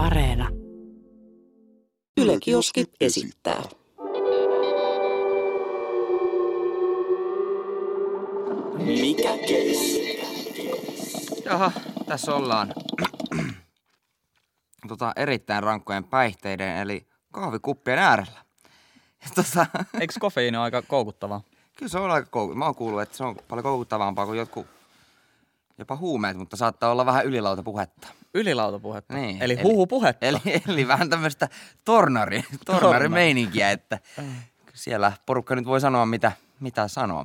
Areena. Yle Kioski esittää. Mikä keissi? Jaha, tässä ollaan. tota, erittäin rankkojen päihteiden eli kahvikuppien äärellä. Tota, Eikö kofeiini ole aika koukuttavaa? kyllä se on aika koukuttavaa. Mä oon kuullut, että se on paljon koukuttavampaa kuin jotkut jopa huumeet, mutta saattaa olla vähän ylilautapuhetta. Ylilautapuhetta. Niin, Eli eli- huhupuhetta. Eli, eli vähän tämmöistä tornari, tornarimeininkiä, että siellä porukka nyt voi sanoa mitä, mitä sanoo.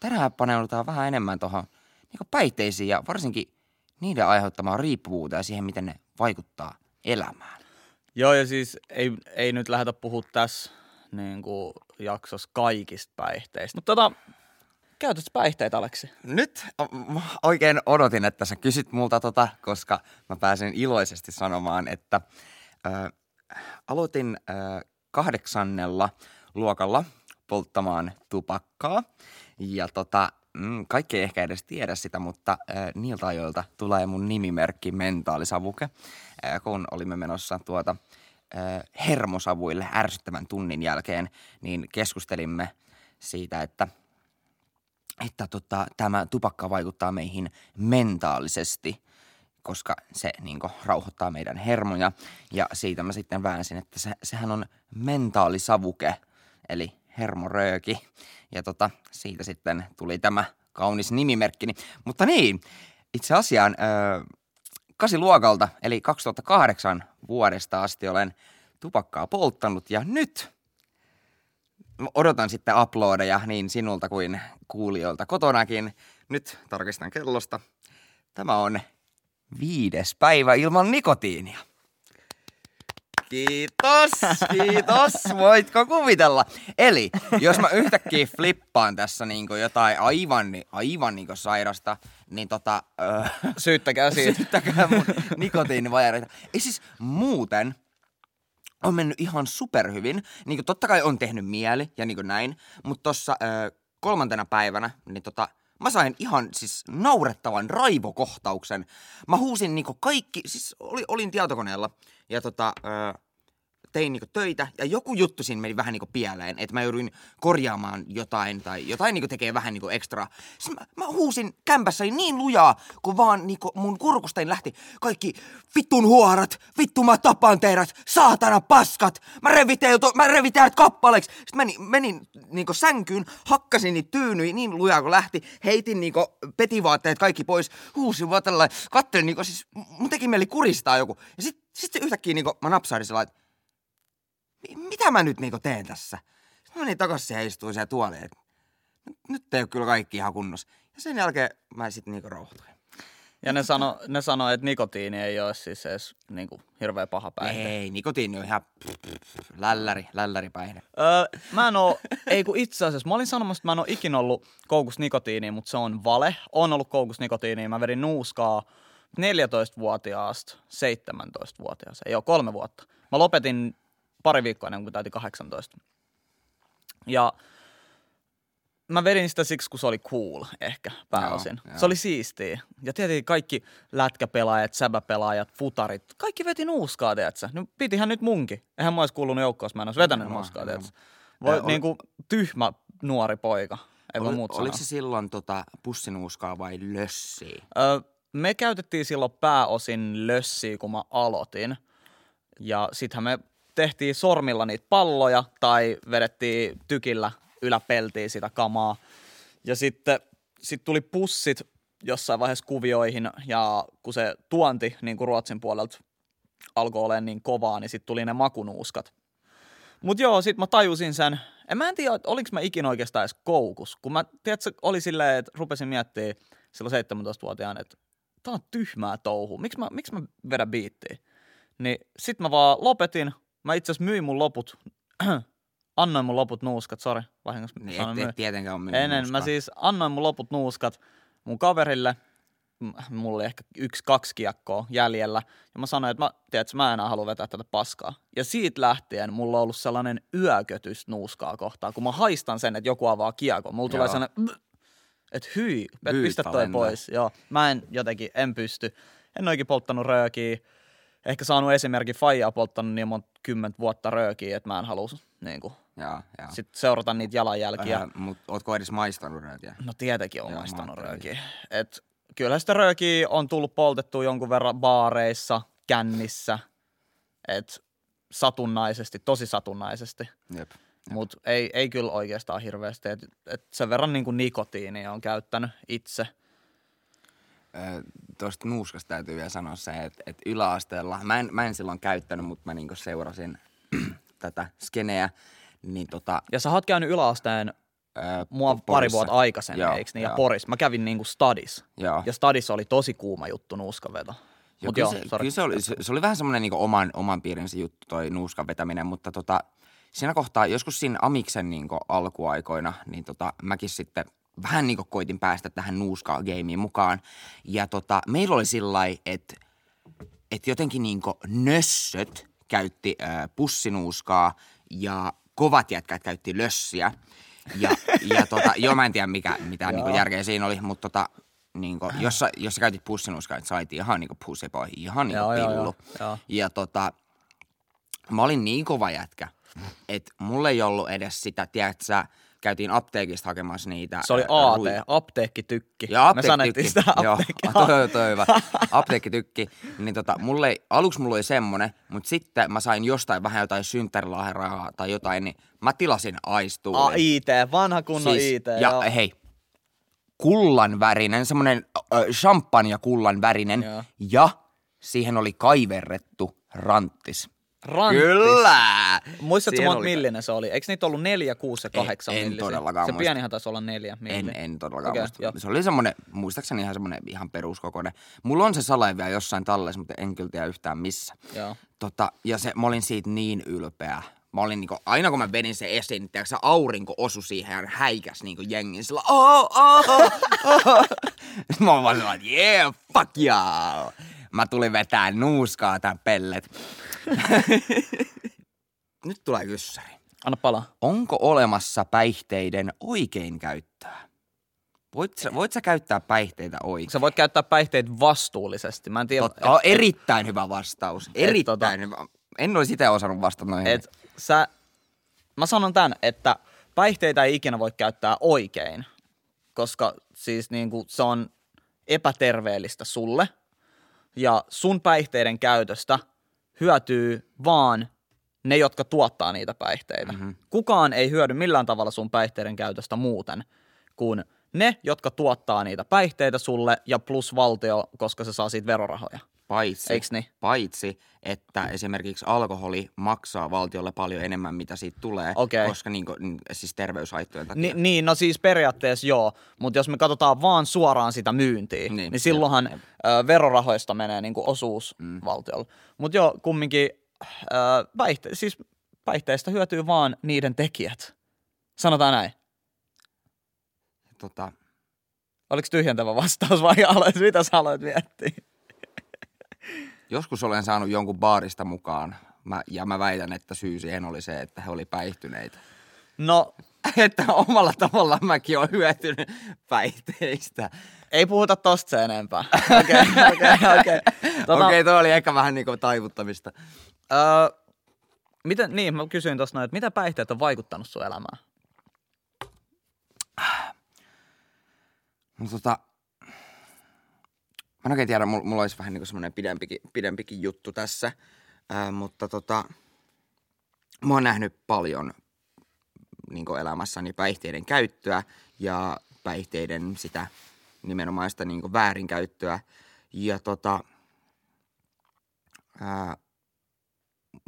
Tänään paneudutaan vähän enemmän tuohon niin päihteisiin ja varsinkin niiden aiheuttamaan riippuvuuteen ja siihen, miten ne vaikuttaa elämään. Joo, ja siis ei, ei nyt lähdetä puhua tässä niin kuin jaksossa kaikista päihteistä. Mutta tota, käytätkö päihteitä, Aleksi? Nyt oikein odotin, että sä kysyt multa tota, koska mä pääsen iloisesti sanomaan, että ö, aloitin ö, kahdeksannella luokalla polttamaan tupakkaa. Ja tota, mm, kaikki ei ehkä edes tiedä sitä, mutta ö, niiltä ajoilta tulee mun nimimerkki Mentaalisavuke, ö, kun olimme menossa tuota hermosavuille ärsyttävän tunnin jälkeen, niin keskustelimme siitä, että että tota, tämä tupakka vaikuttaa meihin mentaalisesti, koska se niin rauhoittaa meidän hermoja. Ja siitä mä sitten väänsin, että se, sehän on mentaalisavuke, eli hermorööki. Ja tota, siitä sitten tuli tämä kaunis nimimerkkini. Mutta niin, itse asiaan öö, kasiluokalta, eli 2008 vuodesta asti olen tupakkaa polttanut ja nyt odotan sitten uploadeja niin sinulta kuin kuulijoilta kotonakin. Nyt tarkistan kellosta. Tämä on viides päivä ilman nikotiinia. Kiitos, kiitos. Voitko kuvitella? Eli jos mä yhtäkkiä flippaan tässä niinku jotain aivan, aivan niinku sairasta, niin tota... Öö, Syyttäkää siitä. Syyttäkää mun nikotiinivajareita. Ei siis muuten on mennyt ihan superhyvin. Niin kuin totta kai on tehnyt mieli ja niin kuin näin, mutta tuossa kolmantena päivänä, niin tota, mä sain ihan siis naurettavan raivokohtauksen. Mä huusin niinku kaikki, siis oli, olin tietokoneella ja tota, tein niinku töitä ja joku juttu siinä meni vähän niinku pieleen, että mä jouduin korjaamaan jotain tai jotain niinku tekee vähän niinku ekstra. Siis mä, mä huusin kämpässä niin lujaa, kun vaan niinku mun kurkustain lähti kaikki vittun huorat, vittu mä tapan teidät, saatana paskat, mä revin teiltä, mä revin teidät kappaleeksi. Sitten menin, menin niinku sänkyyn, hakkasin niitä tyynyi niin lujaa kun lähti, heitin niinku petivaatteet kaikki pois, huusin vaan tällä kattelin niinku siis, mun teki mieli kuristaa joku. Ja sit, sit yhtäkkiä niinku mä napsahdin sellainen, mitä mä nyt niinku teen tässä? Sitten mä menin takaisin ja istuin siellä tuoliin, että nyt, ei ole kyllä kaikki ihan kunnossa. Ja sen jälkeen mä sitten niinku rauhoituin. Ja ne sano, ne sano, että nikotiini ei ole siis edes niin kuin, hirveä paha päihde. Ei, nikotiini on ihan lälläri, lälläripäihde. Öö, mä en oo, ei kun itse asiassa, mä olin sanomassa, että mä en oo ikinä ollut koukus nikotiiniin, mutta se on vale. On ollut koukus nikotiiniin, mä vedin nuuskaa 14-vuotiaasta 17-vuotiaaseen, joo kolme vuotta. Mä lopetin pari viikkoa ennen kuin täytin 18. Ja mä vedin sitä siksi, kun se oli cool ehkä pääosin. Joo, joo. Se oli siistiä. Ja tietenkin kaikki lätkäpelaajat, säbäpelaajat, futarit, kaikki veti nuuskaa, tiedätkö? No pitihän nyt munkin. Eihän mä olisi kuulunut joukkoon, jos mä en olisi vetänyt Nimenomaan, nuuskaa, tiedätkö? Voi, oli- niin kuin tyhmä nuori poika. Ei Oli, muuta oliko se silloin tota, pussinuuskaa vai lössiä? Ö, me käytettiin silloin pääosin lössiä, kun mä aloitin. Ja sittenhän me tehtiin sormilla niitä palloja tai vedettiin tykillä yläpeltiin sitä kamaa. Ja sitten sit tuli pussit jossain vaiheessa kuvioihin ja kun se tuonti niin kuin Ruotsin puolelta alkoi olemaan niin kovaa, niin sitten tuli ne makunuuskat. Mut joo, sit mä tajusin sen. En mä en tiedä, että olinko mä ikinä oikeastaan edes koukus. Kun mä, tiedätkö, oli silleen, että rupesin miettimään silloin 17-vuotiaana, että tää on tyhmää touhua. Miksi mä, miksi mä vedän biittiä? Niin sit mä vaan lopetin. Mä itse asiassa myin mun loput, annoin mun loput nuuskat, sori, vahingossa Niin et, et tietenkään ole myynyt En, en, mä nuuskaa. siis annoin mun loput nuuskat mun kaverille. Mulla oli ehkä yksi, kaksi kiekkoa jäljellä. Ja mä sanoin, että mä, tiedätkö, mä en enää halua vetää tätä paskaa. Ja siitä lähtien mulla on ollut sellainen yökötys nuuskaa kohtaan. Kun mä haistan sen, että joku avaa kiekon. Mulla tulee sellainen, että hyi, pistä toi pois. Joo, mä en jotenkin, en pysty. En oikein polttanut röökiä. Ehkä saanut esimerkin Faijaa polttanut niin monta kymmentä vuotta röökiä, että mä en halua niin kuin, Joo, joo. sit seurata niitä jalanjälkiä. Äh, mut ootko edes maistanut röökiä? No tietenkin on maistanut röökiä. Et kyllä sitä röökiä on tullut poltettua jonkun verran baareissa, kännissä. Et satunnaisesti, tosi satunnaisesti. Jep. Mutta ei, ei kyllä oikeastaan hirveästi. Et, et sen verran niin nikotiinia on käyttänyt itse. Tuosta nuuskasta täytyy vielä sanoa se, että, että yläasteella, mä en, mä en silloin käyttänyt, mutta mä niinku seurasin tätä skeneä, niin tota, Ja sä oot käynyt yläasteen ö, mua Porissa. pari vuotta aikaisemmin, Joo, eikö niin? Ja joo. Poris. Mä kävin niinku stadis. Joo. Ja stadis oli tosi kuuma juttu nuuskaveto. Joo, kyllä, joo, se, sorry. kyllä se, oli, se, se oli vähän semmoinen niin oman, oman piirinsä juttu toi nuuskan vetäminen, mutta tota, siinä kohtaa, joskus siinä Amiksen niin alkuaikoina, niin tota, mäkin sitten vähän niin koitin päästä tähän nuuskaa gameen mukaan. Ja tota, meillä oli sillä että et jotenkin niin nössöt käytti äh, pussinuuskaa ja kovat jätkät käytti lössiä. Ja, ja tota, joo, mä en tiedä mikä, mitä niin järkeä siinä oli, mutta tota, niin kuin, jos, sä, jos sä käytit pussinuuskaa, niin sait ihan niin pussipoi, ihan niin Joo, pillu. joo, joo. Ja tota, mä olin niin kova jätkä, että mulla ei ollut edes sitä, tiedätkö käytiin apteekista hakemassa niitä. Se oli AT, rui- apteekkitykki. ja Me sanettiin sitä Joo, apteekki. toi, toi hyvä. Apteekkitykki. Niin tota, mulle, aluksi mulla oli semmonen, mutta sitten mä sain jostain vähän jotain synttärilahjarahaa tai jotain, niin mä tilasin aistuulin. A, IT, vanha kunnon IT. ja joo. hei, kullan värinen, semmonen äh, champagne kullan värinen Joo. ja siihen oli kaiverrettu ranttis. Ranttis. Kyllä! Muistatko monta millinen se oli? Eikö niitä ollut neljä, kuusi ja En- kahdeksan en millisiä? todellakaan Se muista. pienihän taisi olla neljä En, milliä. en todellakaan Okei, muista. joo. Se oli semmoinen, muistaakseni ihan semmoinen ihan peruskokoinen. Mulla on se salain vielä jossain tallessa, mutta en kyllä tiedä yhtään missä. Joo. Tota, ja se, mä olin siitä niin ylpeä. Mä olin niinku, aina kun mä vedin sen esiin, niin se aurinko osui siihen ja häikäs niinku jengin sillä oh, oh, oh. Sitten mä olin vaan sellainen, yeah, fuck yeah. Mä tulin vetää nuuskaa tän pellet. Nyt tulee kyssäri. Anna palaa. Onko olemassa päihteiden oikein käyttöä? Voit sä, voit sä käyttää päihteitä oikein? Sä voit käyttää päihteitä vastuullisesti. Mä en tiedä, Totta, oh, erittäin hyvä vastaus. Erittäin hyvä. En olisi itse osannut vastata noihin. et sä, mä sanon tän, että päihteitä ei ikinä voi käyttää oikein, koska siis niinku se on epäterveellistä sulle ja sun päihteiden käytöstä hyötyy vaan ne, jotka tuottaa niitä päihteitä. Mm-hmm. Kukaan ei hyödy millään tavalla sun päihteiden käytöstä muuten kuin ne, jotka tuottaa niitä päihteitä sulle ja plus valtio, koska se saa siitä verorahoja. Paitsi, Eiks niin? paitsi, että esimerkiksi alkoholi maksaa valtiolle paljon enemmän, mitä siitä tulee, Okei. koska niin kuin, siis terveyshaittojen takia. Ni, niin, no siis periaatteessa joo, mutta jos me katsotaan vaan suoraan sitä myyntiä, niin, Niin, niin silloinhan ö, verorahoista menee niinku osuus mm. valtiolle. Mutta joo, kumminkin ö, päihte, siis päihteistä hyötyy vaan niiden tekijät. Sanotaan näin. Tota, Oliko tyhjentävä vastaus vai aloit, mitä sä aloit miettiä? Joskus olen saanut jonkun baarista mukaan, mä, ja mä väitän, että syy siihen oli se, että he oli päihtyneitä. No, että omalla tavalla mäkin olen hyötynyt päihteistä. ei puhuta tosta sen enempää. Okei, okei, okei. Tota, Okei, toi oli ehkä vähän niinku taivuttamista. Öö, miten, niin, mä kysyin tuossa noin, että mitä päihteet on vaikuttanut sun elämään? No tota, mä en oikein tiedä, mulla, mulla olisi vähän niinku semmoinen pidempikin, pidempikin juttu tässä, ää, mutta tota, mä oon nähnyt paljon niinku elämässäni päihteiden käyttöä ja päihteiden sitä nimenomaista niinku väärinkäyttöä. Ja tota, ää,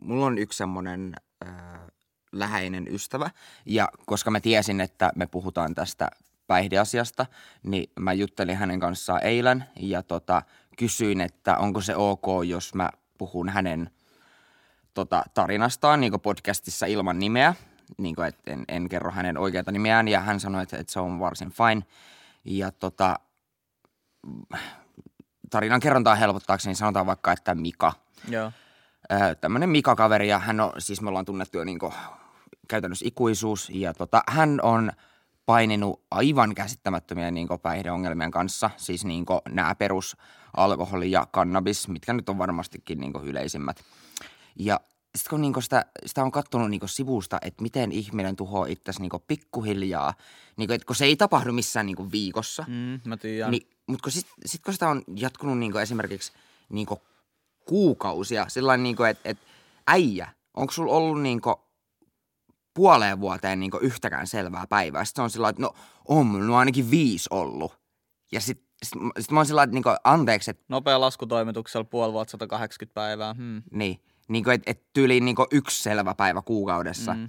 mulla on yksi semmoinen ää, läheinen ystävä, ja koska mä tiesin, että me puhutaan tästä päihdeasiasta, niin mä juttelin hänen kanssaan eilen ja tota, kysyin, että onko se ok, jos mä puhun hänen tota, tarinastaan niin podcastissa ilman nimeä, niin kuin, että en, en kerro hänen oikeata nimeään, ja hän sanoi, että, että se on varsin fine. Ja tota, tarinan kerrontaa helpottaakseni sanotaan vaikka, että Mika Joo. tämmöinen Mika-kaveri ja hän on, siis me ollaan tunnettu jo niinku käytännössä ikuisuus ja tota, hän on paininut aivan käsittämättömiä niinku päihdeongelmien kanssa, siis niinku nämä perus alkoholi ja kannabis, mitkä nyt on varmastikin niin yleisimmät. Ja sitten kun niinku sitä, sitä on katsonut niinku sivusta, että miten ihminen tuhoaa itsensä niinku pikkuhiljaa, niinku, että kun se ei tapahdu missään niinku viikossa. Mm, mä tiedän. Niin, mutta sitten sit kun sitä on jatkunut niinku esimerkiksi niinku kuukausia, sellainen niinku, että et, äijä, onko sulla ollut niinku puoleen vuoteen niinku yhtäkään selvää päivää? Sitten se on sillä että no on mulla ainakin viisi ollut. Ja sitten sit, sit mä oon sillä että niinku, anteeksi, että Nopea laskutoimituksella puoli vuotta 180 päivää. Hmm. niin, niinku, että et tyyliin niinku yksi selvä päivä kuukaudessa. Mm.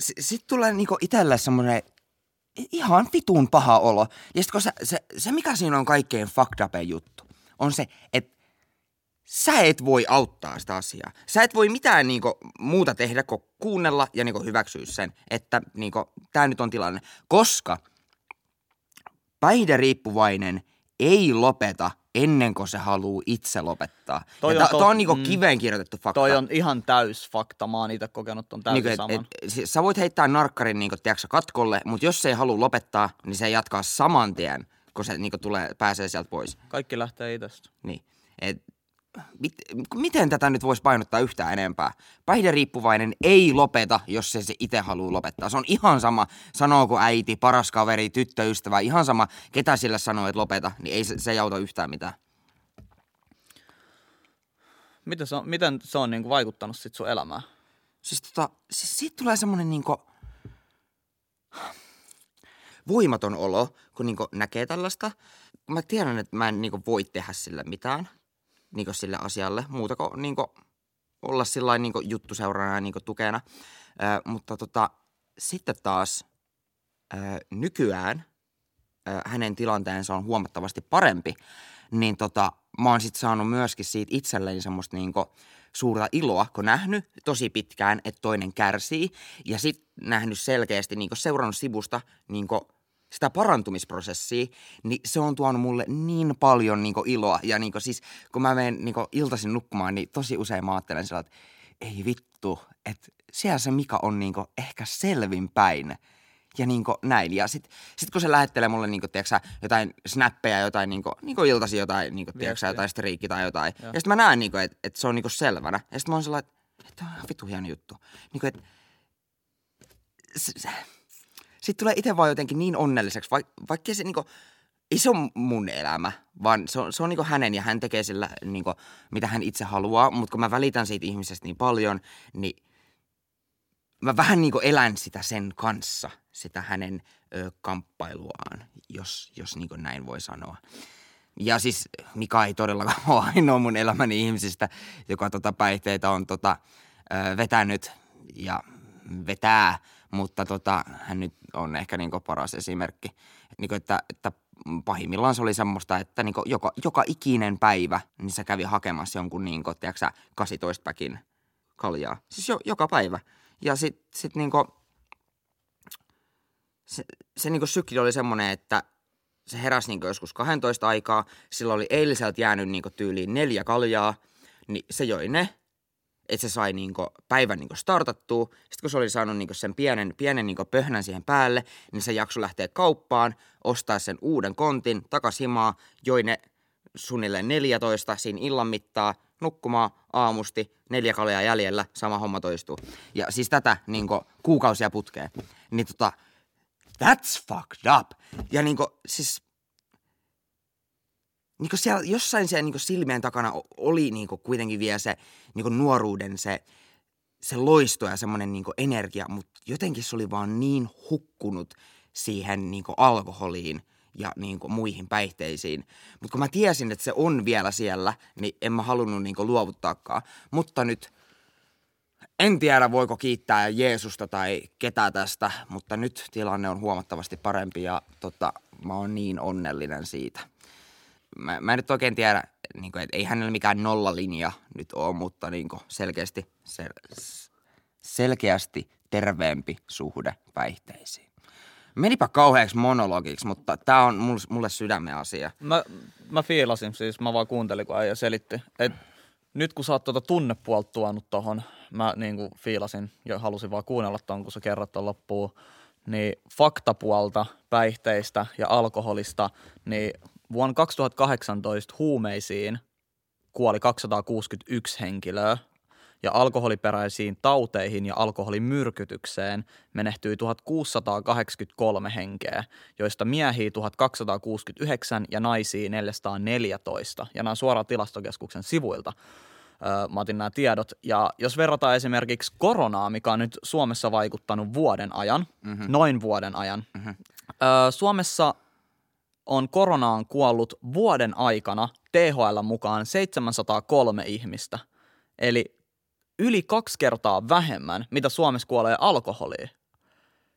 S- sitten tulee niinku itselle semmoinen ihan vitun paha olo. Ja sitten se, se, se, mikä siinä on kaikkein fucked up juttu, on se, että sä et voi auttaa sitä asiaa. Sä et voi mitään niinku muuta tehdä kuin kuunnella ja niinku hyväksyä sen, että niinku, tämä nyt on tilanne. Koska päihderiippuvainen ei lopeta ennen kuin se haluaa itse lopettaa. Toi ja on ta- to- toi on niinku mm. kiveen kirjoitettu fakta. Toi on ihan täys fakta. Mä oon itse kokenut ton täysin Niinku, et, saman. et, siis sä voit heittää narkkarin niinku, tiedätkö, katkolle, mutta jos se ei halua lopettaa, niin se jatkaa saman tien, kun se niinku, tulee, pääsee sieltä pois. Kaikki lähtee itsestä. Niin. Et, mit, miten tätä nyt voisi painottaa yhtään enempää? Päihderiippuvainen ei lopeta, jos se, se itse haluaa lopettaa. Se on ihan sama, sanooko äiti, paras kaveri, tyttöystävä, ihan sama, ketä sille sanoo, että lopeta, niin ei se, se ei auta yhtään mitään. Miten se on, miten se on niinku vaikuttanut sit sun elämään? Siis tota, siis siitä tulee semmonen niinku voimaton olo, kun niinku näkee tällaista. Mä tiedän, että mä en niinku voi tehdä sille mitään, niinku sille asialle, muuta kuin niinku olla sillä niinku juttuseurana ja niinku tukena. Ö, mutta tota, sitten taas ö, nykyään ö, hänen tilanteensa on huomattavasti parempi, niin tota, mä oon sit saanut myöskin siitä itselleni semmoista niinku suurta iloa, kun nähnyt tosi pitkään, että toinen kärsii. Ja sit nähnyt selkeästi, niinku seurannut sivusta niinku sitä parantumisprosessia, niin se on tuonut mulle niin paljon niinku iloa. Ja niinku siis, kun mä menen niinku iltaisin nukkumaan, niin tosi usein mä ajattelen sillä, että ei vittu, että siellä se Mika on niinku ehkä selvinpäin ja niinku näin. Ja sit, sit kun se lähettelee mulle niinku, tiiäksä, jotain snappeja, jotain niinku, niinku iltasi jotain, niinku, tiiäksä, Viestiä. jotain striikki tai jotain. Ja, ja sit mä näen niinku, että et se on niinku selvänä. Ja sit mä oon sellainen, että tämä on ihan vitu hieno juttu. Niinku, että sitten tulee itse vaan jotenkin niin onnelliseksi, vaikka, se niinku, ei se ole mun elämä, vaan se on, se on niinku hänen ja hän tekee sillä, niinku, mitä hän itse haluaa. Mutta kun mä välitän siitä ihmisestä niin paljon, niin mä vähän niinku elän sitä sen kanssa, sitä hänen ö, kamppailuaan, jos, jos niinku näin voi sanoa. Ja siis Mika ei todellakaan ole ainoa mun elämäni ihmisistä, joka tota päihteitä on tota, ö, vetänyt ja vetää, mutta tota, hän nyt on ehkä niinku paras esimerkki. Et niinku, että, että pahimmillaan se oli semmoista, että niinku joka, joka ikinen päivä niin se kävi hakemassa jonkun niinku, tiedätkö, 18 päkin kaljaa. Siis jo, joka päivä. Ja sit, sit niinku, se, se niinku sykli oli semmoinen, että se heräsi niinku joskus 12 aikaa, sillä oli eiliseltä jäänyt niinku tyyliin neljä kaljaa, niin se joi ne, että se sai niinku päivän niinku startattua. Sitten kun se oli saanut niinku sen pienen, pienen niinku pöhnän siihen päälle, niin se jakso lähteä kauppaan, ostaa sen uuden kontin, takas himaa, joi ne suunnilleen 14 siinä illan mittaa, nukkumaan aamusti, neljä kaljaa jäljellä, sama homma toistuu. Ja siis tätä niinku kuukausia putkeen. Niin tota, that's fucked up. Ja niinku siis niinku siellä jossain siellä niinku silmien takana oli niinku kuitenkin vielä se niinku nuoruuden se, se loisto ja semmoinen niinku energia, mutta jotenkin se oli vaan niin hukkunut siihen niinku alkoholiin ja niinku muihin päihteisiin. Mutta kun mä tiesin, että se on vielä siellä, niin en mä halunnut niinku luovuttaakaan. Mutta nyt en tiedä, voiko kiittää Jeesusta tai ketä tästä, mutta nyt tilanne on huomattavasti parempi ja tota, mä oon niin onnellinen siitä. Mä, mä en nyt oikein tiedä, niin kuin, että ei hänellä mikään nollalinja nyt ole, mutta niin kuin selkeästi, sel, selkeästi terveempi suhde päihteisiin. Menipä kauheaksi monologiksi, mutta tämä on mulle, mulle sydämen asia. Mä, mä fiilasin siis, mä vaan kuuntelin, kun äijä selitti. Et nyt kun sä oot tuota tunnepuolta tuonut tohon, mä niinku fiilasin ja halusin vaan kuunnella ton, kun sä kerrot ton loppuun, niin faktapuolta päihteistä ja alkoholista, niin vuonna 2018 huumeisiin kuoli 261 henkilöä ja alkoholiperäisiin tauteihin ja alkoholimyrkytykseen menehtyi 1683 henkeä, joista miehiä 1269 ja naisia 414. Ja nämä on suoraan tilastokeskuksen sivuilta. Öö, mä otin nämä tiedot. Ja jos verrataan esimerkiksi koronaa, mikä on nyt Suomessa vaikuttanut vuoden ajan, mm-hmm. noin vuoden ajan. Mm-hmm. Öö, Suomessa on koronaan kuollut vuoden aikana THL mukaan 703 ihmistä. Eli yli kaksi kertaa vähemmän, mitä Suomessa kuolee alkoholiin.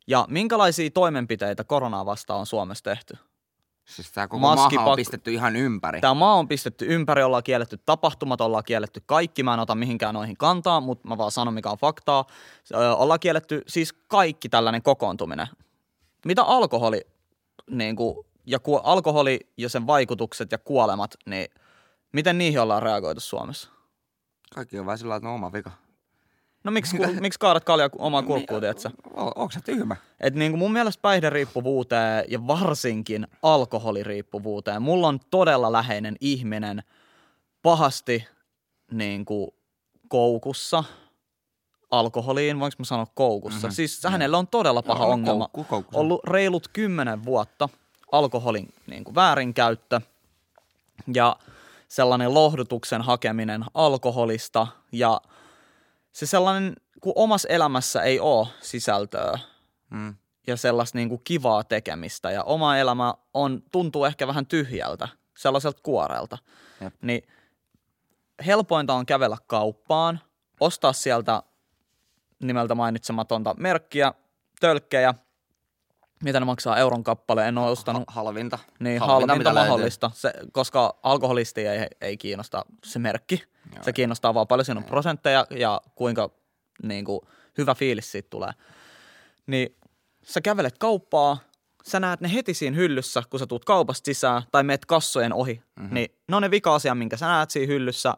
Ja minkälaisia toimenpiteitä koronaa vastaan on Suomessa tehty? Siis tämä koko Maskipak- maa on pistetty ihan ympäri. Tämä maa on pistetty ympäri, ollaan kielletty tapahtumat, ollaan kielletty kaikki. Mä en ota mihinkään noihin kantaa, mutta mä vaan sanon, mikä on faktaa. Ollaan kielletty siis kaikki tällainen kokoontuminen. Mitä alkoholi niin kuin, ja ku, alkoholi ja sen vaikutukset ja kuolemat, niin miten niihin ollaan reagoitu Suomessa? Kaikki on vain sillä että no oma vika. No miksi, ku, miksi kaadat kalja omaa kurkkuun, tietsä? Onko se tyhmä? Et niin kuin mun mielestä päihderiippuvuuteen ja varsinkin alkoholiriippuvuuteen, mulla on todella läheinen ihminen pahasti niin kuin koukussa alkoholiin, voinko mä sanoa koukussa. Mm-hmm. Siis hänellä on todella paha Joo, ongelma. koukku, koukku. Ollut reilut kymmenen vuotta alkoholin niin kuin väärinkäyttö ja sellainen lohdutuksen hakeminen alkoholista ja se sellainen, kun omassa elämässä ei ole sisältöä Mm. ja sellaista niin kuin kivaa tekemistä ja oma elämä on, tuntuu ehkä vähän tyhjältä, sellaiselta kuorelta, Jep. niin helpointa on kävellä kauppaan, ostaa sieltä nimeltä mainitsematonta merkkiä, tölkkejä, mitä ne maksaa euron kappale, en ole ostanut Ha- halvinta. niin Halvinta, halvinta, mahdollista, se, koska alkoholisti ei, ei kiinnosta se merkki. Joo, se kiinnostaa vaan paljon siinä on prosentteja ja kuinka niin kuin, hyvä fiilis siitä tulee. Niin sä kävelet kauppaa, sä näet ne heti siinä hyllyssä, kun sä tuut kaupasta sisään tai meet kassojen ohi. Mm-hmm. Niin ne on ne vika-asia, minkä sä näet siinä hyllyssä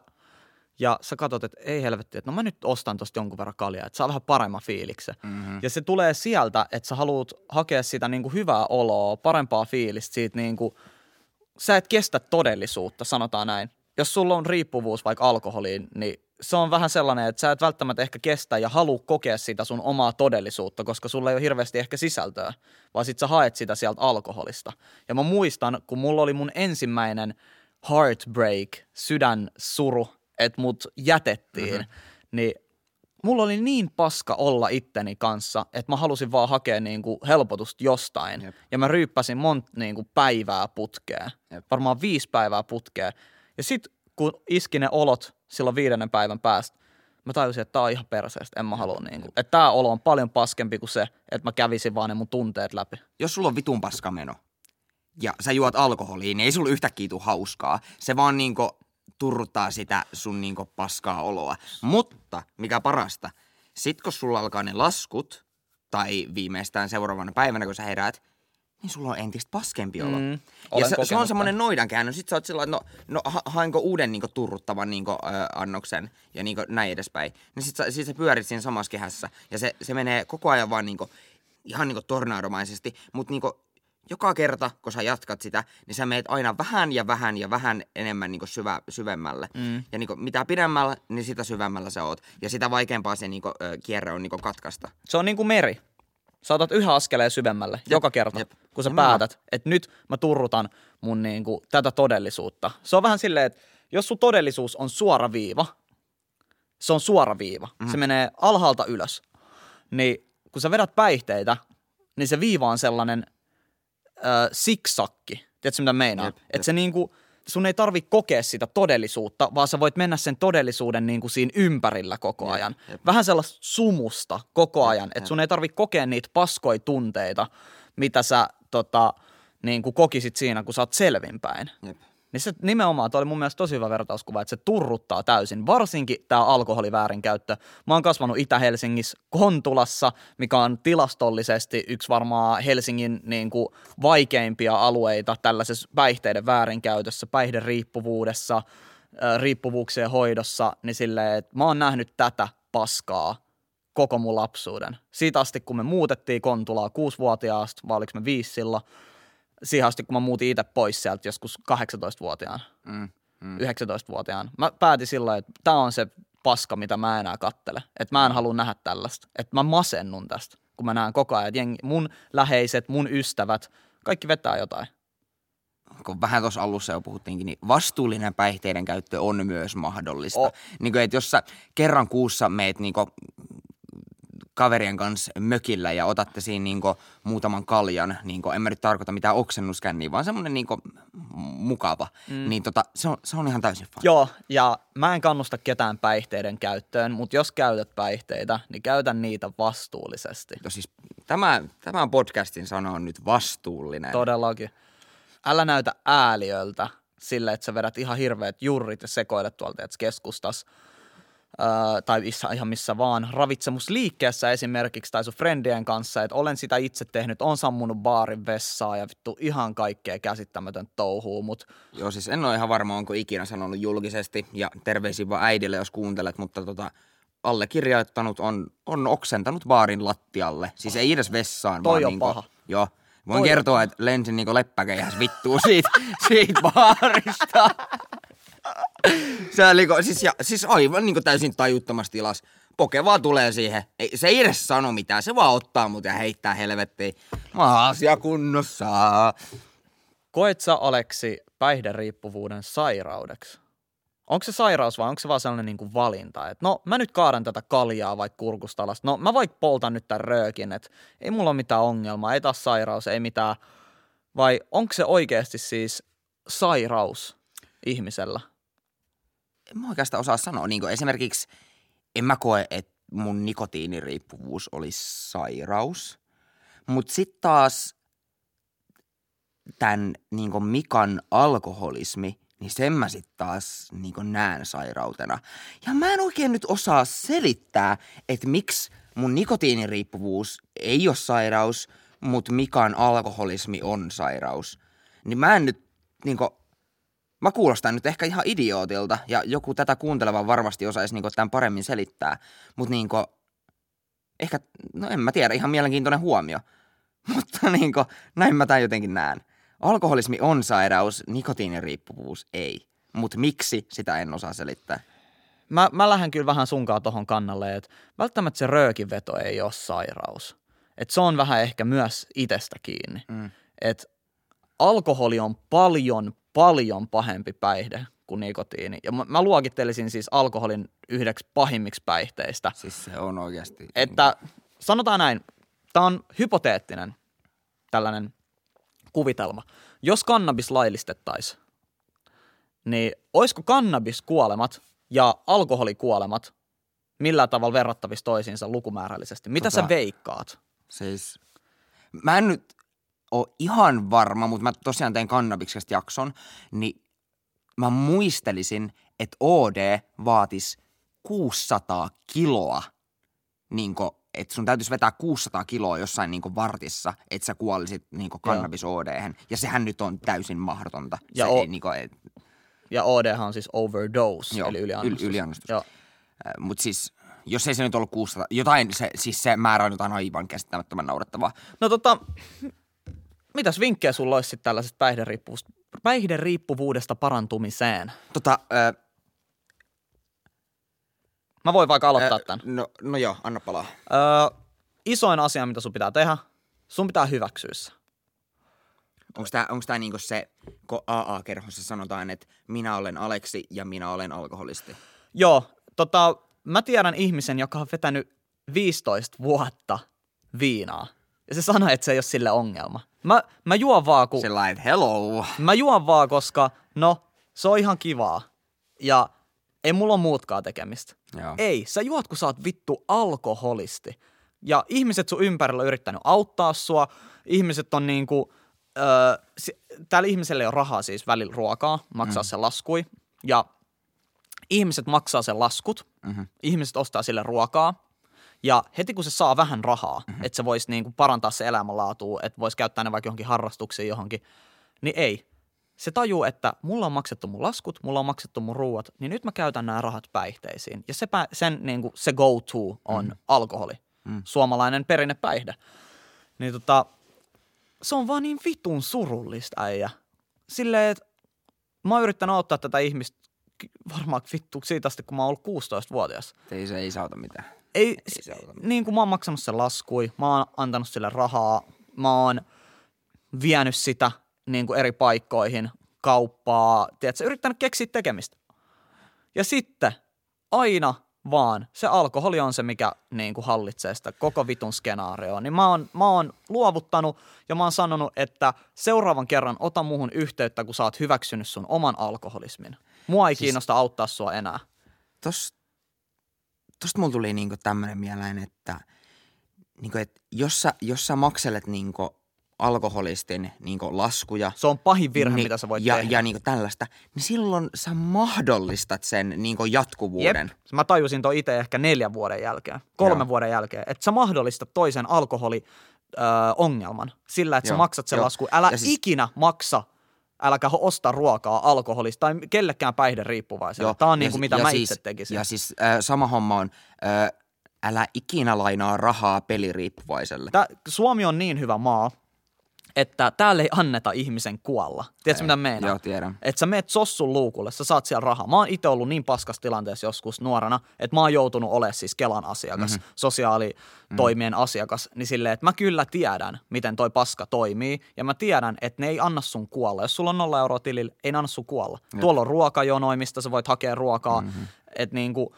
ja sä katsot, että ei helvetti, että no mä nyt ostan tosta jonkun verran kaljaa, että saa vähän paremman fiiliksen. Mm-hmm. Ja se tulee sieltä, että sä haluat hakea sitä niin kuin hyvää oloa, parempaa fiilistä siitä niin kuin, sä et kestä todellisuutta, sanotaan näin. Jos sulla on riippuvuus vaikka alkoholiin, niin se on vähän sellainen, että sä et välttämättä ehkä kestä ja halua kokea sitä sun omaa todellisuutta, koska sulla ei ole hirveästi ehkä sisältöä, vaan sit sä haet sitä sieltä alkoholista. Ja mä muistan, kun mulla oli mun ensimmäinen heartbreak, sydänsuru, että mut jätettiin, mm-hmm. niin mulla oli niin paska olla itteni kanssa, että mä halusin vaan hakea niinku helpotusta jostain. Jep. Ja mä ryyppäsin monta niinku päivää putkea, Jep. varmaan viisi päivää putkea. Ja sit kun iski ne olot silloin viidennen päivän päästä, mä tajusin, että tää on ihan perseestä, en mä halua niinku. Että tää olo on paljon paskempi kuin se, että mä kävisin vaan ne mun tunteet läpi. Jos sulla on vitun paskameno ja sä juot alkoholiin, niin ei sulla yhtäkkiä tule hauskaa. Se vaan niinku turruttaa sitä sun niinku paskaa oloa. Mutta, mikä parasta, sit kun sulla alkaa ne laskut, tai viimeistään seuraavana päivänä, kun sä heräät, niin sulla on entistä paskempi olo. Mm, ja se, se on semmoinen noidankäännös. Sitten sä oot sillä no, no ha, hainko uuden niinku, turruttavan niinku, ö, annoksen ja niinku, näin edespäin. Niin sit sä, sit sä pyörit siinä samassa kehässä. Ja se, se menee koko ajan vaan niinku, ihan niinku tornadomaisesti. Mutta niinku, joka kerta, kun sä jatkat sitä, niin sä meet aina vähän ja vähän ja vähän enemmän niinku syvä, syvemmälle. Mm. Ja niinku, mitä pidemmällä, niin sitä syvemmällä sä oot. Ja sitä vaikeampaa se niinku, ö, kierre on niinku, katkaista. Se on niin kuin meri. Sä otat yhä askeleen syvemmälle jep, joka kerta, jep. kun sä päätät, että nyt mä turrutan mun niin kuin, tätä todellisuutta. Se on vähän silleen, että jos sun todellisuus on suora viiva, se on suora viiva. Mm. Se menee alhaalta ylös. Niin kun sä vedät päihteitä, niin se viiva on sellainen äh, siksakki. Tiedätkö mitä meinaa? Jep, jep. Että se niinku, sun ei tarvi kokea sitä todellisuutta, vaan sä voit mennä sen todellisuuden niinku siinä ympärillä koko Jep, ajan. jep. Vähän sellaista sumusta koko ajan, jep. että sun ei tarvi kokea niitä paskoja tunteita, mitä sä tota, niinku kokisit siinä, kun sä oot selvinpäin. Jep. Niin se nimenomaan, toi oli mun mielestä tosi hyvä vertauskuva, että se turruttaa täysin, varsinkin tämä alkoholiväärinkäyttö. Mä oon kasvanut Itä-Helsingissä Kontulassa, mikä on tilastollisesti yksi varmaan Helsingin niin kuin, vaikeimpia alueita tällaisessa päihteiden väärinkäytössä, päihderiippuvuudessa, riippuvuuksien hoidossa, niin silleen, että mä oon nähnyt tätä paskaa koko mun lapsuuden. Siitä asti, kun me muutettiin Kontulaa kuusivuotiaasta, vai oliko me viisi silloin, siihen asti, kun mä muutin itse pois sieltä joskus 18-vuotiaana, Mm, mm. 19-vuotiaana. Mä päätin silloin, että tämä on se paska, mitä mä enää kattele. Että mä en halua nähdä tällaista. Että mä masennun tästä, kun mä näen koko ajan, että jengi, mun läheiset, mun ystävät, kaikki vetää jotain. kun vähän tuossa alussa jo puhuttiinkin, niin vastuullinen päihteiden käyttö on myös mahdollista. O- Niin kuin, että jos sä kerran kuussa meet niin kuin, kaverien kanssa mökillä ja otatte siinä niin kuin, muutaman kaljan, niin kuin, en mä nyt tarkoita mitään oksennuskänniä, vaan semmoinen niin kuin, mukava, mm. niin tota, se, on, se on ihan täysin fine. Joo, ja mä en kannusta ketään päihteiden käyttöön, mutta jos käytät päihteitä, niin käytä niitä vastuullisesti. No siis, tämä, tämän podcastin sana on nyt vastuullinen. Todellakin. Älä näytä ääliöltä sille, että sä vedät ihan hirveät jurrit ja sekoilet tuolta et keskustas. Tai missä, ihan missä vaan, ravitsemusliikkeessä esimerkiksi tai sun friendien kanssa, että olen sitä itse tehnyt, on sammunut baarin vessaa ja vittu ihan kaikkea käsittämätön touhuu, mutta Joo, siis en ole ihan varma, onko ikinä sanonut julkisesti, ja terveisiä vaan äidille, jos kuuntelet, mutta tota, allekirjoittanut on, on oksentanut baarin lattialle. Siis ei edes vessaan, Toi vaan on niinku, paha. Joo. Voin Toi on kertoa, että lensin niinku leppäkeihäs vittuu siitä, siitä baarista. Se oli niinku, siis, ja, siis aivan niinku täysin tajuttomassa tilassa. Poke vaan tulee siihen. Ei, se ei edes sano mitään, se vaan ottaa mut ja heittää helvettiin. Mä asia kunnossa. koet sä Aleksi päihderiippuvuuden sairaudeksi? Onko se sairaus vai onko se vaan sellainen niin kuin valinta, että no mä nyt kaadan tätä kaljaa vaikka kurkusta alas, no mä vaikka poltan nyt tämän röökin, että ei mulla ole mitään ongelmaa, ei taas sairaus, ei mitään, vai onko se oikeasti siis sairaus ihmisellä? En mä oikeastaan osaa sanoa. Niin kuin esimerkiksi en mä koe, että mun nikotiiniriippuvuus olisi sairaus. Mutta sitten taas tämän niin Mikan alkoholismi, niin sen mä sitten taas niin näen sairautena. Ja mä en oikein nyt osaa selittää, että miksi mun nikotiiniriippuvuus ei ole sairaus, mutta Mikan alkoholismi on sairaus. Niin mä en nyt niin Mä kuulostan nyt ehkä ihan idiootilta ja joku tätä kuunteleva varmasti osaisi niinku tämän paremmin selittää. Mutta niinku, ehkä, no en mä tiedä, ihan mielenkiintoinen huomio. Mutta niinku, näin mä tämän jotenkin näen. Alkoholismi on sairaus, nikotiiniriippuvuus ei. Mutta miksi, sitä en osaa selittää. Mä, mä lähden kyllä vähän sunkaan tohon kannalle, että välttämättä se röökiveto ei ole sairaus. Et se on vähän ehkä myös itsestä kiinni. Mm. Et alkoholi on paljon, paljon pahempi päihde kuin nikotiini. Ja mä, mä luokittelisin siis alkoholin yhdeksi pahimmiksi päihteistä. Siis se on oikeasti. Että sanotaan näin, tämä on hypoteettinen tällainen kuvitelma. Jos kannabis laillistettaisiin, niin olisiko kannabiskuolemat ja alkoholikuolemat millään tavalla verrattavissa toisiinsa lukumäärällisesti? Mitä Tota- sä veikkaat? Siis, mä en nyt ole ihan varma, mutta mä tosiaan tein kannabiksesta jakson, niin mä muistelisin, että OD vaatis 600 kiloa, niin että sun täytyisi vetää 600 kiloa jossain niin vartissa, että sä kuolisit niin kannabis OD-hän. Ja sehän nyt on täysin mahdotonta. Ja se o- ei, niin kuin, et, Ja OD on siis overdose, Joo, eli yliannostus. yl- yliannostus. Joo. mutta siis, jos ei se nyt ollut 600, jotain, se, siis se määrä on jotain aivan käsittämättömän naurettavaa. No tota, mitäs vinkkejä sulla olisi sitten tällaisesta päihderiippuvuudesta, päihderiippuvuudesta parantumiseen? Tota, ö, Mä voin vaikka aloittaa tämän. no, no joo, anna palaa. Öö, isoin asia, mitä sun pitää tehdä, sun pitää hyväksyä se. Onko tämä onks tää niinku se, kun AA-kerhossa sanotaan, että minä olen Aleksi ja minä olen alkoholisti? Joo, tota, mä tiedän ihmisen, joka on vetänyt 15 vuotta viinaa. Ja se sanoi, että se ei ole sille ongelma. Mä, mä juon vaan, kun... Sellainen, että hello. Mä juon vaan, koska no, se on ihan kivaa. Ja ei mulla ole muutkaan tekemistä. Joo. Ei, sä juot, kun sä oot vittu alkoholisti. Ja ihmiset sun ympärillä on yrittänyt auttaa sua. Ihmiset on niinku, öö, täällä ihmiselle ei ole rahaa siis välillä ruokaa, maksaa mm. sen laskui. Ja ihmiset maksaa sen laskut, mm-hmm. ihmiset ostaa sille ruokaa. Ja heti kun se saa vähän rahaa, mm-hmm. että se voisi niinku parantaa se elämänlaatua, että voisi käyttää ne vaikka johonkin harrastuksiin johonkin, niin ei. Se tajuu, että mulla on maksettu mun laskut, mulla on maksettu mun ruuat, niin nyt mä käytän nämä rahat päihteisiin. Ja se, pä- sen, niinku, se go-to on mm. alkoholi. Mm. Suomalainen perinnepäihde. Niin tota, se on vaan niin vitun surullista äijä. Silleen, että mä oon yrittänyt auttaa tätä ihmistä varmaan vittu siitä asti, kun mä oon ollut 16-vuotias. Ei se ei sauta mitään. Ei, Ei se niin kuin mä oon maksanut sen laskui, mä oon antanut sille rahaa, mä oon vienyt sitä niin kuin eri paikkoihin, kauppaa, tiedätkö, yrittänyt keksiä tekemistä. Ja sitten aina vaan se alkoholi on se, mikä niin kuin hallitsee sitä koko vitun skenaarioa. Niin mä oon, mä oon luovuttanut ja mä oon sanonut, että seuraavan kerran ota muuhun yhteyttä, kun sä oot hyväksynyt sun oman alkoholismin. Mua ei siis... kiinnosta auttaa sua enää. Tos, tosta mulla tuli niinku tämmönen mieleen, että, niinku, et jos, sä, jos sä makselet niinku alkoholistin niinku laskuja, Se on pahin virhe, niin- mitä sä voit ja, tehdä. ja niinku tällaista, niin silloin sä mahdollistat sen niinku jatkuvuuden. Jep. Mä tajusin toi itse ehkä neljän vuoden jälkeen, kolmen Joo. vuoden jälkeen, että sä mahdollistat toisen alkoholi ö, ongelman sillä, että sä Joo, maksat sen joo. lasku. Älä Ja siis- ikinä maksa, äläkä osta ruokaa alkoholista tai kellekään päihderiippuvaiselle. Tämä on ja niin kuin mitä ja mä siis, itse tekisin. Ja siis äh, sama homma on, äh, älä ikinä lainaa rahaa peliriippuvaiselle. Tää, Suomi on niin hyvä maa, että täällä ei anneta ihmisen kuolla. Tiedätkö Ei. mitä meinaa? Joo, tiedän. Että sä meet sossun luukulle, sä saat siellä rahaa. Mä oon itse ollut niin paskassa tilanteessa joskus nuorena, että mä oon joutunut olemaan siis Kelan asiakas, mm-hmm. sosiaalitoimien mm. asiakas, niin silleen, että mä kyllä tiedän, miten toi paska toimii, ja mä tiedän, että ne ei anna sun kuolla. Jos sulla on nolla euroa tilillä, ei ne anna sun kuolla. Jep. Tuolla on ruokajonoja, mistä sä voit hakea ruokaa, mm-hmm. että niinku,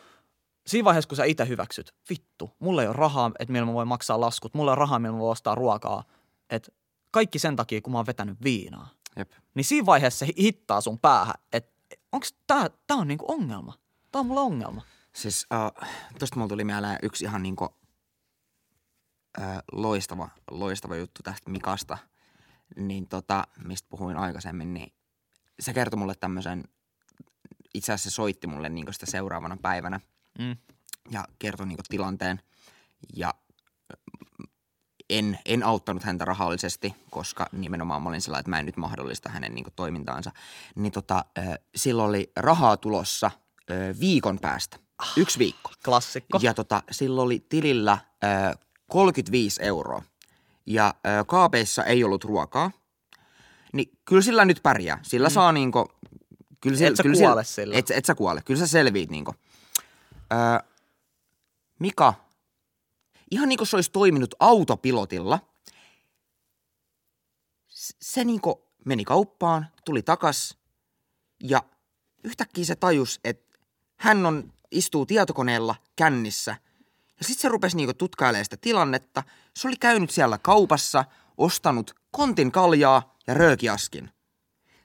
siinä vaiheessa, kun sä itse hyväksyt, vittu, mulla ei ole rahaa, että millä mä voin maksaa laskut, mulla ei ole rahaa, millä mä voin ostaa ruokaa, että kaikki sen takia, kun mä oon vetänyt viinaa Jep. niin siinä vaiheessa se hittaa sun päähän, että onko tää, tää on niinku ongelma. Tää on mulle ongelma. Siis uh, tosta mulla tuli mieleen yksi ihan niinku uh, loistava, loistava juttu tästä Mikasta, niin tota, mistä puhuin aikaisemmin, niin se kertoi mulle tämmöisen, itse asiassa se soitti mulle niinku sitä seuraavana päivänä Mm. ja kertoi niinku tilanteen ja en, en auttanut häntä rahallisesti, koska nimenomaan mä olin sellainen, että mä en nyt mahdollista hänen niinku toimintaansa. Niin tota, silloin oli rahaa tulossa viikon päästä, yksi viikko. Klassikko. Ja tota, silloin oli tilillä ö, 35 euroa ja kaapeissa ei ollut ruokaa. Niin kyllä sillä nyt pärjää. Sillä mm. saa niinku... Kyllä Et sä kyllä kuole sillä. Et, et sä kuole. Kyllä sä selviit niinku. Ö, Mika, ihan niin kuin se olisi toiminut autopilotilla, se niinku meni kauppaan, tuli takas ja yhtäkkiä se tajus, että hän on, istuu tietokoneella kännissä ja sitten se rupesi niinku tutkailemaan sitä tilannetta. Se oli käynyt siellä kaupassa, ostanut kontin kaljaa ja röökiaskin.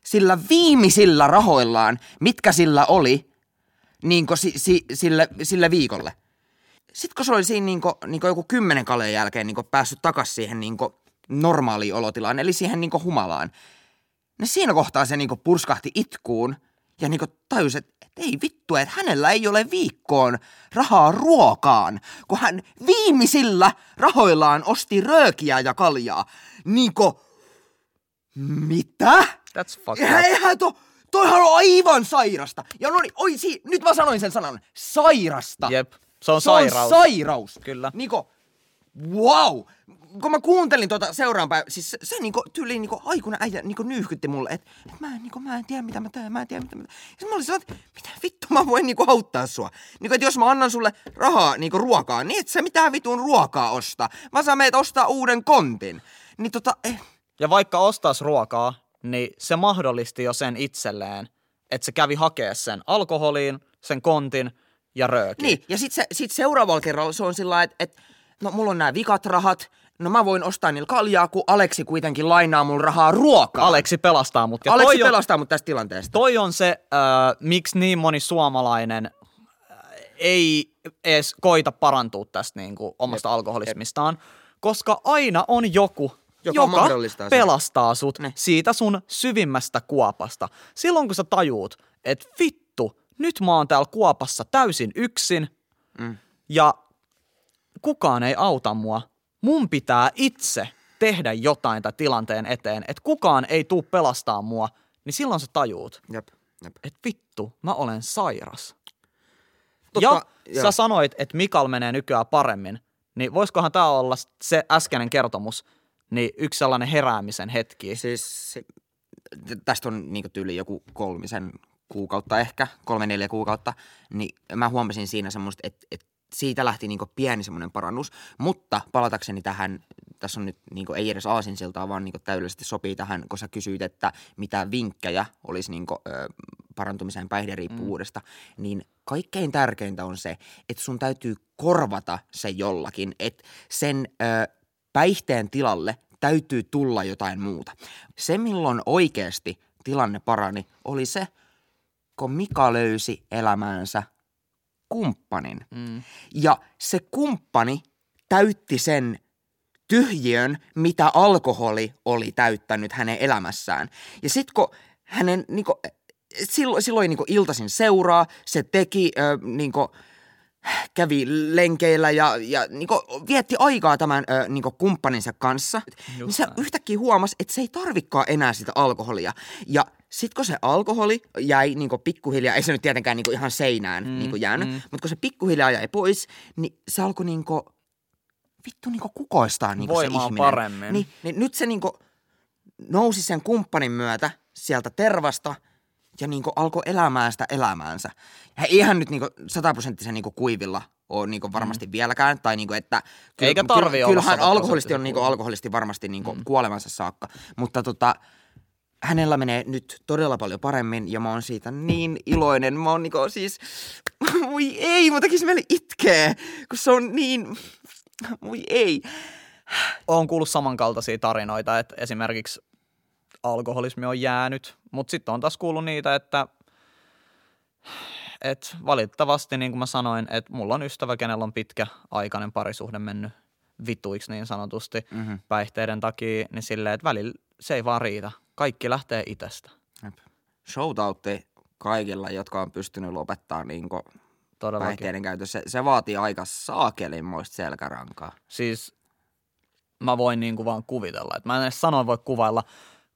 Sillä viimeisillä rahoillaan, mitkä sillä oli, niin si, si, sille, sille viikolle. Sitten kun se oli siinä niin niin joku kymmenen kaleen jälkeen niin päässyt takaisin siihen niin normaaliin olotilaan, eli siihen niin humalaan, niin siinä kohtaa se niin purskahti itkuun ja niin tajusi, että et ei vittu, että hänellä ei ole viikkoon rahaa ruokaan, kun hän viimeisillä rahoillaan osti röökiä ja kaljaa. Niin mitä? That's fucked up. eihän to, toihan on aivan sairasta. Ja no niin, oi, si, nyt mä sanoin sen sanan. Sairasta. Jep. Se on Se sairaus. on sairaus. Kyllä. Niko, wow. Kun mä kuuntelin tota seuraan päivä, siis se, se niinku, tyyliin niinku aikuinen äijä niinku nyyhkytti mulle, että et mä, en, niinku, mä en tiedä mitä mä teen, mä en tiedä mitä mä teen. Ja mä olin sellainen, että mitä vittu mä voin niinku auttaa sua. Niinku, että jos mä annan sulle rahaa niinku ruokaa, niin et sä mitään vitun ruokaa osta. Mä saan meitä ostaa uuden kontin. Niin tota, eh, Ja vaikka ostais ruokaa, niin se mahdollisti jo sen itselleen, että se kävi hakea sen alkoholiin, sen kontin ja röökin. Niin, ja sitten se, sit seuraavalla kerralla se on sillä että et, no mulla on nämä vikat rahat, no mä voin ostaa niillä kaljaa, kun Aleksi kuitenkin lainaa mulla rahaa ruokaa. Aleksi pelastaa mut. Ja Aleksi toi on, pelastaa mut tästä tilanteesta. toi on se, äh, miksi niin moni suomalainen äh, ei edes koita parantua tästä niin kuin omasta alkoholismistaan, koska aina on joku, Joka joka, mahdollistaa sen. pelastaa sut Ne. siitä sun syvimmästä kuopasta. Silloin kun sä tajuut, että vittu, nyt mä oon täällä kuopassa täysin yksin Mm. ja kukaan ei auta mua. Mun pitää itse tehdä jotain tämän tilanteen eteen, että kukaan ei tuu pelastaa mua, niin silloin sä tajuut, Jep, jep. että vittu, mä olen sairas. Totta, ja joo. sä sanoit, että Mikal menee nykyään paremmin, niin voisikohan tämä olla se äskeinen kertomus Niin yksi sellainen heräämisen hetki. Siis se, tästä on niin tyyli joku kolmisen kuukautta ehkä, kolme neljä kuukautta, niin mä huomasin siinä semmoista, että, että siitä lähti niin pieni semmoinen parannus, mutta palatakseni tähän, tässä on nyt niin ei edes aasinsiltaa, vaan niin täydellisesti sopii tähän, kun sä kysyit, että mitä vinkkejä olisi niin kuin, ö, parantumiseen päihderiippuvuudesta, mm. niin kaikkein tärkeintä on se, että sun täytyy korvata se jollakin, että sen ö, päihteen tilalle täytyy tulla jotain muuta. Se, milloin oikeasti tilanne parani, oli se, kun Mika löysi elämäänsä kumppanin. Mm. Ja se kumppani täytti sen tyhjiön, mitä alkoholi oli täyttänyt hänen elämässään. Ja sitten kun hänen, niinku, silloin, silloin niinku iltasin seuraa, se teki ö, niinku, kävi lenkeillä ja, ja niinku, vietti aikaa tämän ö, niinku, kumppaninsa kanssa, Just niin se yhtäkkiä huomasi, että se ei tarvikaan enää sitä alkoholia. Ja sitten kun se alkoholi jäi niinku pikkuhiljaa, ei se nyt tietenkään niinku ihan seinään mm, niinku jäänyt, mm. mutta kun se pikkuhiljaa jäi pois, niin se alkoi niinku, vittu niinku kukoistaa niinku se ihminen. paremmin. Niin, niin nyt se niinku nousi sen kumppanin myötä sieltä tervasta ja niinku alkoi elämään sitä elämäänsä. Ja ihan nyt niinku sataprosenttisen niinku kuivilla ole niinku varmasti mm. vieläkään. Tai niinku, että kyllä, Eikä tarvi kyllä, olla Kyllähän alkoholisti on niinku alkoholisti varmasti niinku mm. kuolemansa saakka. Mutta tota, hänellä menee nyt todella paljon paremmin ja mä oon siitä niin iloinen. Mä oon niinku siis, voi ei, mä tekis mieli itkeä, kun se on niin, voi ei. Oon kuullut samankaltaisia tarinoita, että esimerkiksi alkoholismi on jäänyt, mutta sitten on taas kuullut niitä, että et valitettavasti, niin kuin mä sanoin, että mulla on ystävä, kenellä on pitkä aikainen parisuhde mennyt vituiksi niin sanotusti mm-hmm. päihteiden takia, niin silleen, että välillä se ei vaan riitä. Kaikki lähtee itsestä. Shoutoutti kaikilla, jotka on pystynyt lopettaa niin päihteiden käytön. Se, se vaatii aika saakelinmoista selkärankaa. Siis mä voin niin kuin vaan kuvitella. Että mä en edes sanoin voi kuvailla,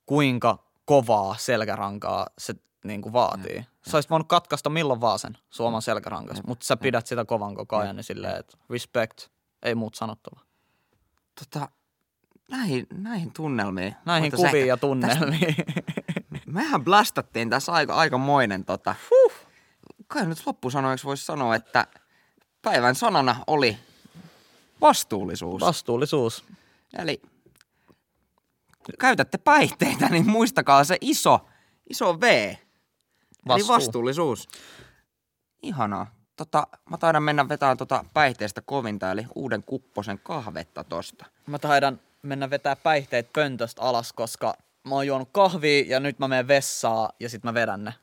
kuinka kovaa selkärankaa se niin kuin vaatii. Ja, sä olisit voinut katkaista milloin vaan sen suoman selkärankas, mutta sä pidät sitä kovan koko ajan, niin silleen, että respect, ei muut sanottavaa. Tota, näihin, näihin tunnelmiin. Näihin kuviin ehkä, ja tunnelmiin. Tästä, mehän blastattiin tässä aika, aikamoinen tota. Huh. Kai nyt loppusanoiksi voisi sanoa, että päivän sanana oli vastuullisuus. Vastuullisuus. Eli kun käytätte päihteitä, niin muistakaa se iso, iso V. Vastuu. Eli vastuullisuus. Ihanaa. Tota, mä taidan mennä vetämään tota päihteestä kovinta, eli uuden kupposen kahvetta tosta. Mä taidan mennä vetää päihteet pöntöstä alas, koska mä oon juonut kahvia ja nyt mä menen vessaa ja sit mä vedän ne.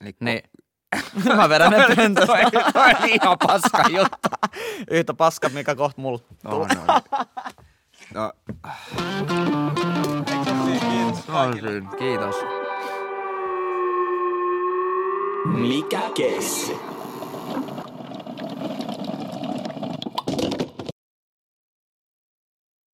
Eli ko- niin. mä vedän ne pöntöstä. toi, on ihan paska juttu. Yhtä paska, mikä kohta mulla no, no. no. Kiitos. Kiitos. Mikä keissi?